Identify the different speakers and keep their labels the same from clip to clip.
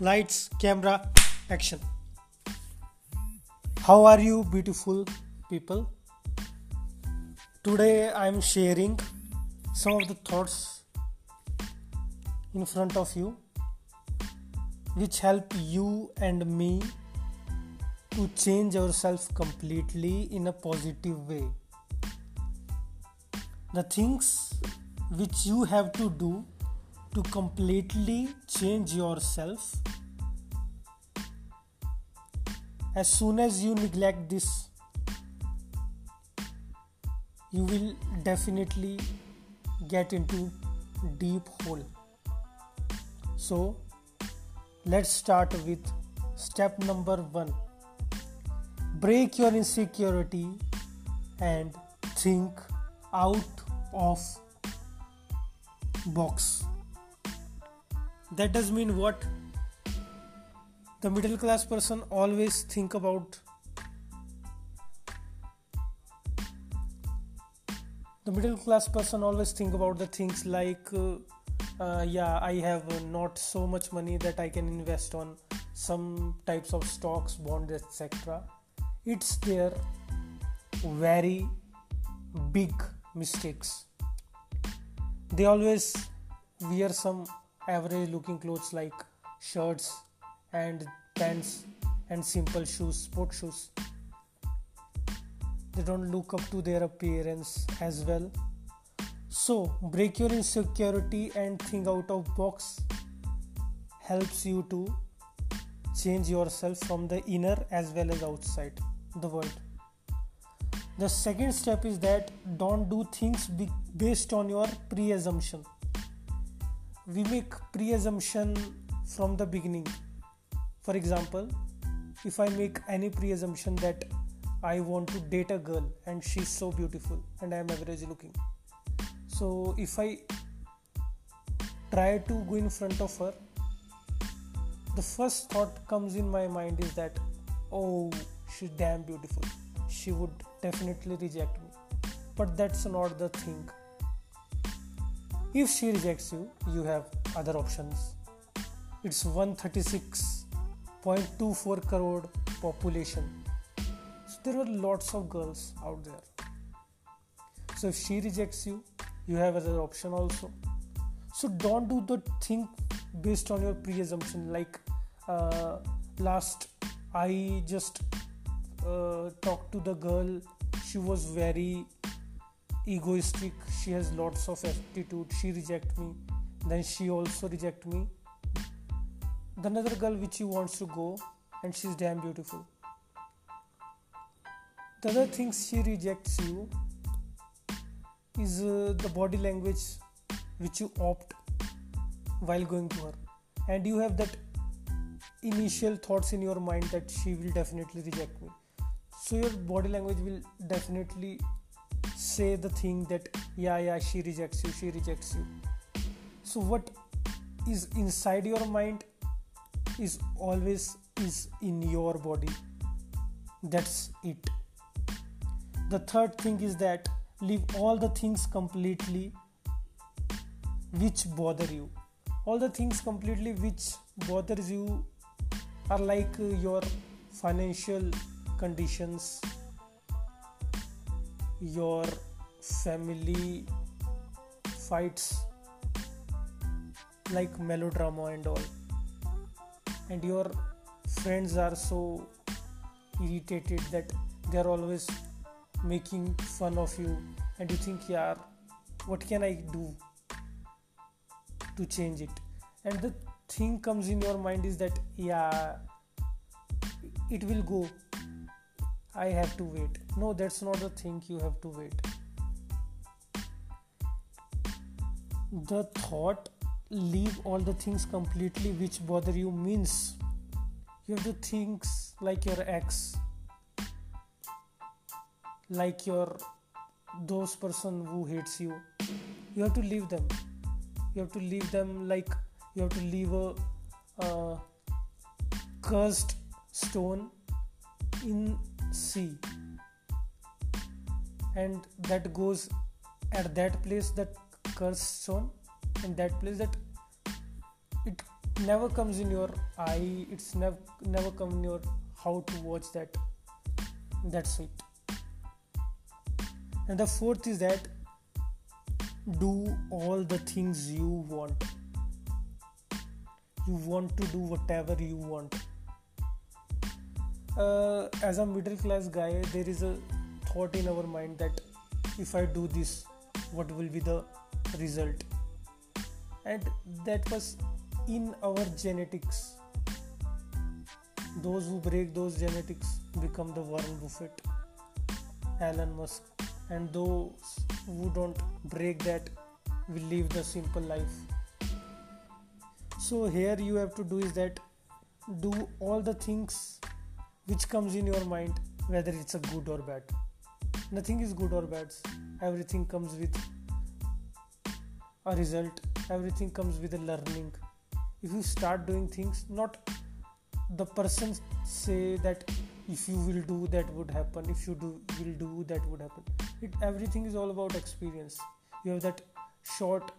Speaker 1: lights, camera, action. How are you, beautiful people? Today I am sharing some of the thoughts in front of you which help you and me to change ourselves completely in a positive way. The things which you have to do to completely change yourself. As soon as you neglect this you will definitely get into deep hole. So let's start with step number 1 break your insecurity and think out of box that does mean what the middle class person always think about the middle class person always think about the things like uh, uh, yeah i have not so much money that i can invest on some types of stocks bonds etc it's their very big mistakes. They always wear some average looking clothes like shirts and pants and simple shoes sport shoes. They don't look up to their appearance as well. So break your insecurity and think out of box helps you to change yourself from the inner as well as outside the world. The second step is that don't do things based on your pre-assumption we make pre-assumption from the beginning. For example if i make any pre-assumption that i want to date a girl and she's so beautiful and i am average looking. So if i try to go in front of her the first thought comes in my mind is that oh she's damn beautiful. She would definitely reject me. But that's not the thing if she rejects you you have other options. It's 136.24 crore population. So there are lots of girls out there. So if she rejects you you have other option also. So don't do the thing based on your pre-assumption. Like uh, last i just uh, talked to the girl she was very egoistic. She has lots of attitude she reject me. Then she also reject me. The another girl which she wants to go and she's damn beautiful. The other things she rejects you is uh, the body language which you opt while going to her. And you have that initial thoughts in your mind that she will definitely reject me. So your body language will definitely say the thing that yeah yeah she rejects you she rejects you. So what is inside your mind is always is in your body. That's it. The third thing is that leave all the things completely which bother you. All the things completely which bothers you are like your financial conditions your family fights like melodrama and all. And your friends are so irritated that they are always making fun of you. And you think yeah what can i do to change it? And the thing comes in your mind is that yeah it will go I have to wait. No, that's not the thing you have to wait. The thought, leave all the things completely which bother you means you have to think like your ex, like your those person who hates you. You have to leave them. You have to leave them like you have to leave a, a cursed stone in sea and that goes at that place that curse stone in that place that it never comes in your eye it's never never come in your how to watch that. That's it. And the fourth is that do all the things you want. You want to do whatever you want uh, as a middle class guy there is a thought in our mind that if i do this what will be the result? And that was in our genetics. Those who break those genetics become the warren buffett elon musk. And those who don't break that will live the simple life. So here you have to do is that do all the things which comes in your mind whether it's a good or bad. Nothing is good or bad. Everything comes with a result. Everything comes with a learning. If you start doing things not the person say that if you will do that would happen. If you do will do that would happen. It everything is all about experience. You have that short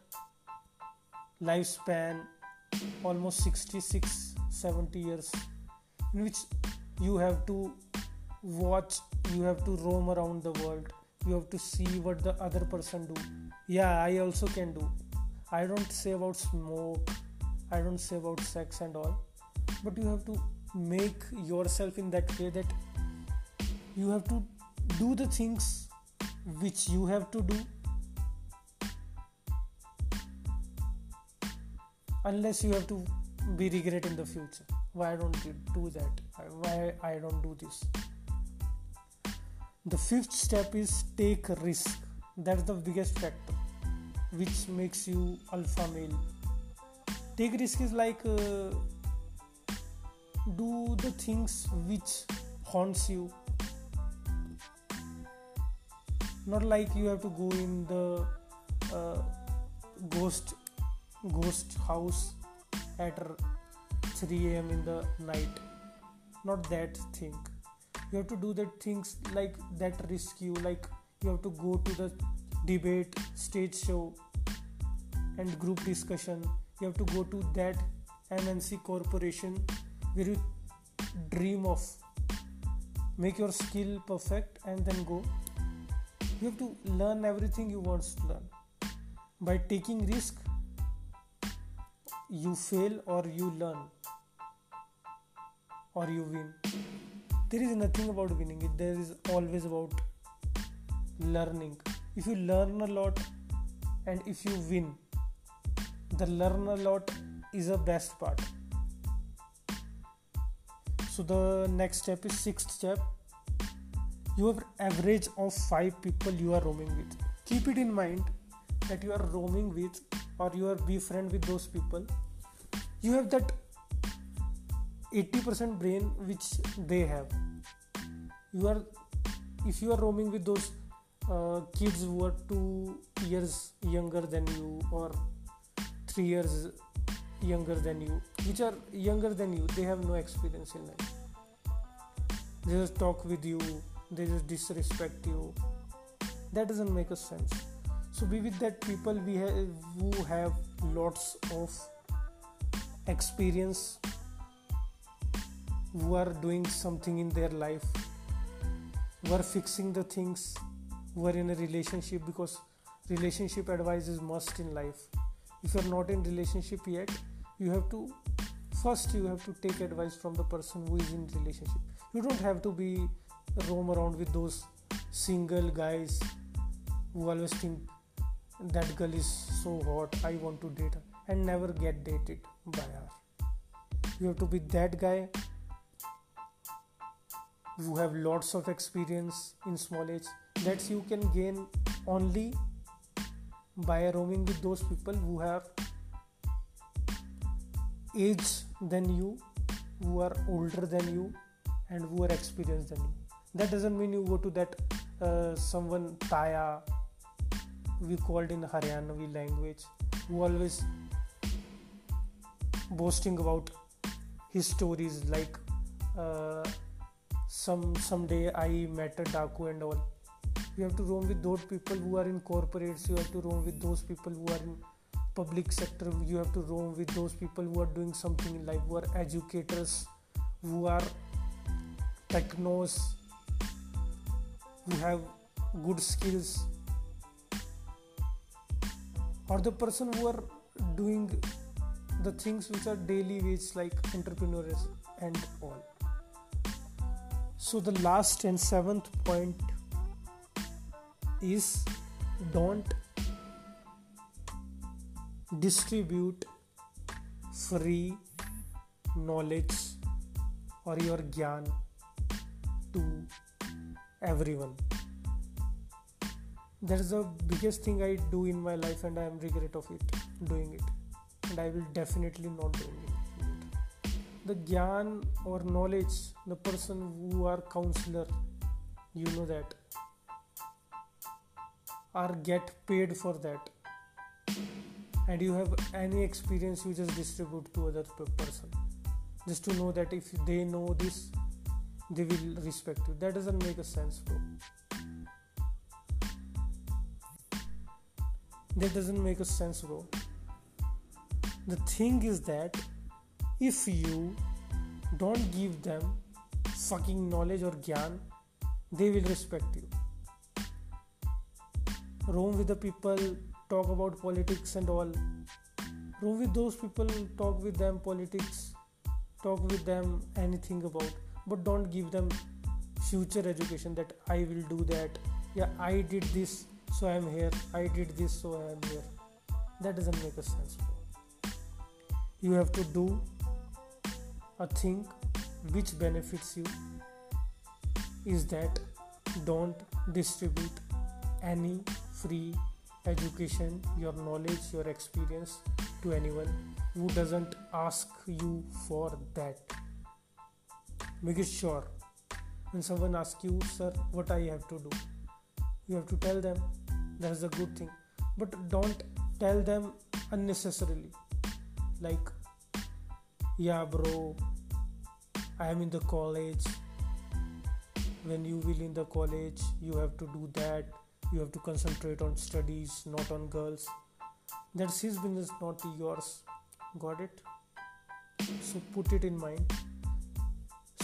Speaker 1: lifespan almost 66 70 years in which you have to watch you have to roam around the world. You have to see what the other person do. Yeah i also can do. I don't say about smoke I don't say about sex and all, but you have to make yourself in that way that you have to do the things which you have to do. Unless you have to be regret in the future why don't you do that? Why i don't do this? The fifth step is take risk. That's the biggest factor which makes you alpha male. Take risk is like uh, do the things which haunts you. Not like you have to go in the uh, ghost ghost house at 3 a.m in the night. Not that thing. You have to do the things like that risk you like you have to go to the debate stage show and group discussion. You have to go to that MNC corporation where you dream of. Make your skill perfect and then go. You have to learn everything you want to learn. By taking risk you fail or you learn or you win. There is nothing about winning. It there is always about learning. If you learn a lot and if you win the learn a lot is a best part. So the next step is sixth step. You have average of five people you are roaming with. Keep it in mind that you are roaming with or you are befriend with those people you have that 80% brain which they have. You are if you are roaming with those uh, kids who are two years younger than you or three years younger than you which are younger than you they have no experience in life. They just talk with you they just disrespect you. That doesn't make a sense so be with that people we have who have lots of experience who are doing something in their life who are fixing the things who are in a relationship because relationship advice is must in life. If you're not in relationship yet you have to first you have to take advice from the person who is in relationship. You don't have to be roam around with those single guys who always think that girl is so hot i want to date her and never get dated by her. You have to be that guy who have lots of experience in small age that you can gain only by roaming with those people who have age than you who are older than you and who are experienced than you. That doesn't mean you go to that uh, someone taya we called in Haryanavi language who always boasting about his stories like uh, some someday I met a Daku and all. You have to roam with those people who are in corporates you have to roam with those people who are in public sector you have to roam with those people who are doing something in life who are educators who are technos who have good skills or the person who are doing the things which are daily wage like entrepreneurs and all. So the last and seventh point is don't distribute free knowledge or your gyan to everyone that is the biggest thing i do in my life and i am regret of it doing it. And i will definitely not do it. The gyan or knowledge the person who are counselor you know that are get paid for that. And you have any experience you just distribute to other person. Just to know that if they know this they will respect you. That doesn't make a sense bro that doesn't make a sense bro. The thing is that if you don't give them fucking knowledge or gyan they will respect you. Roam with the people talk about politics and all. Roam with those people talk with them politics talk with them anything about but don't give them future education that i will do that. Yeah i did this so i am here. I did this so i am here. That doesn't make a sense. You have to do a thing which benefits you is that don't distribute any free education your knowledge your experience to anyone who doesn't ask you for that. Make it sure. When someone asks you sir what i have to do? You have to tell them that's a good thing. But don't tell them unnecessarily. Like yeah bro i am in the college. When you will in the college you have to do that. You have to concentrate on studies not on girls. That's his business not yours. Got it? So put it in mind.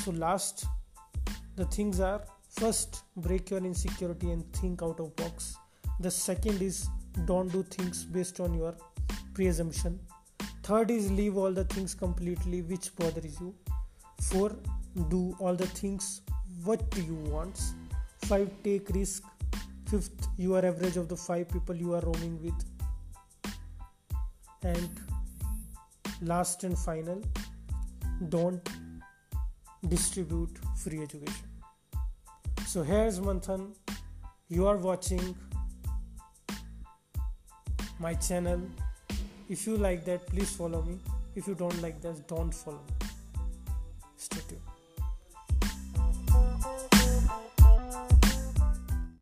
Speaker 1: So last the things are first break your insecurity and think out of box the second is don't do things based on your preassumption third is leave all the things completely which bothers you four do all the things what you want five take risk fifth you are average of the five people you are roaming with and last and final don't distribute free education. So here's Manthan. You are watching my channel. If you like that, please follow me. If you don't like that, don't follow me.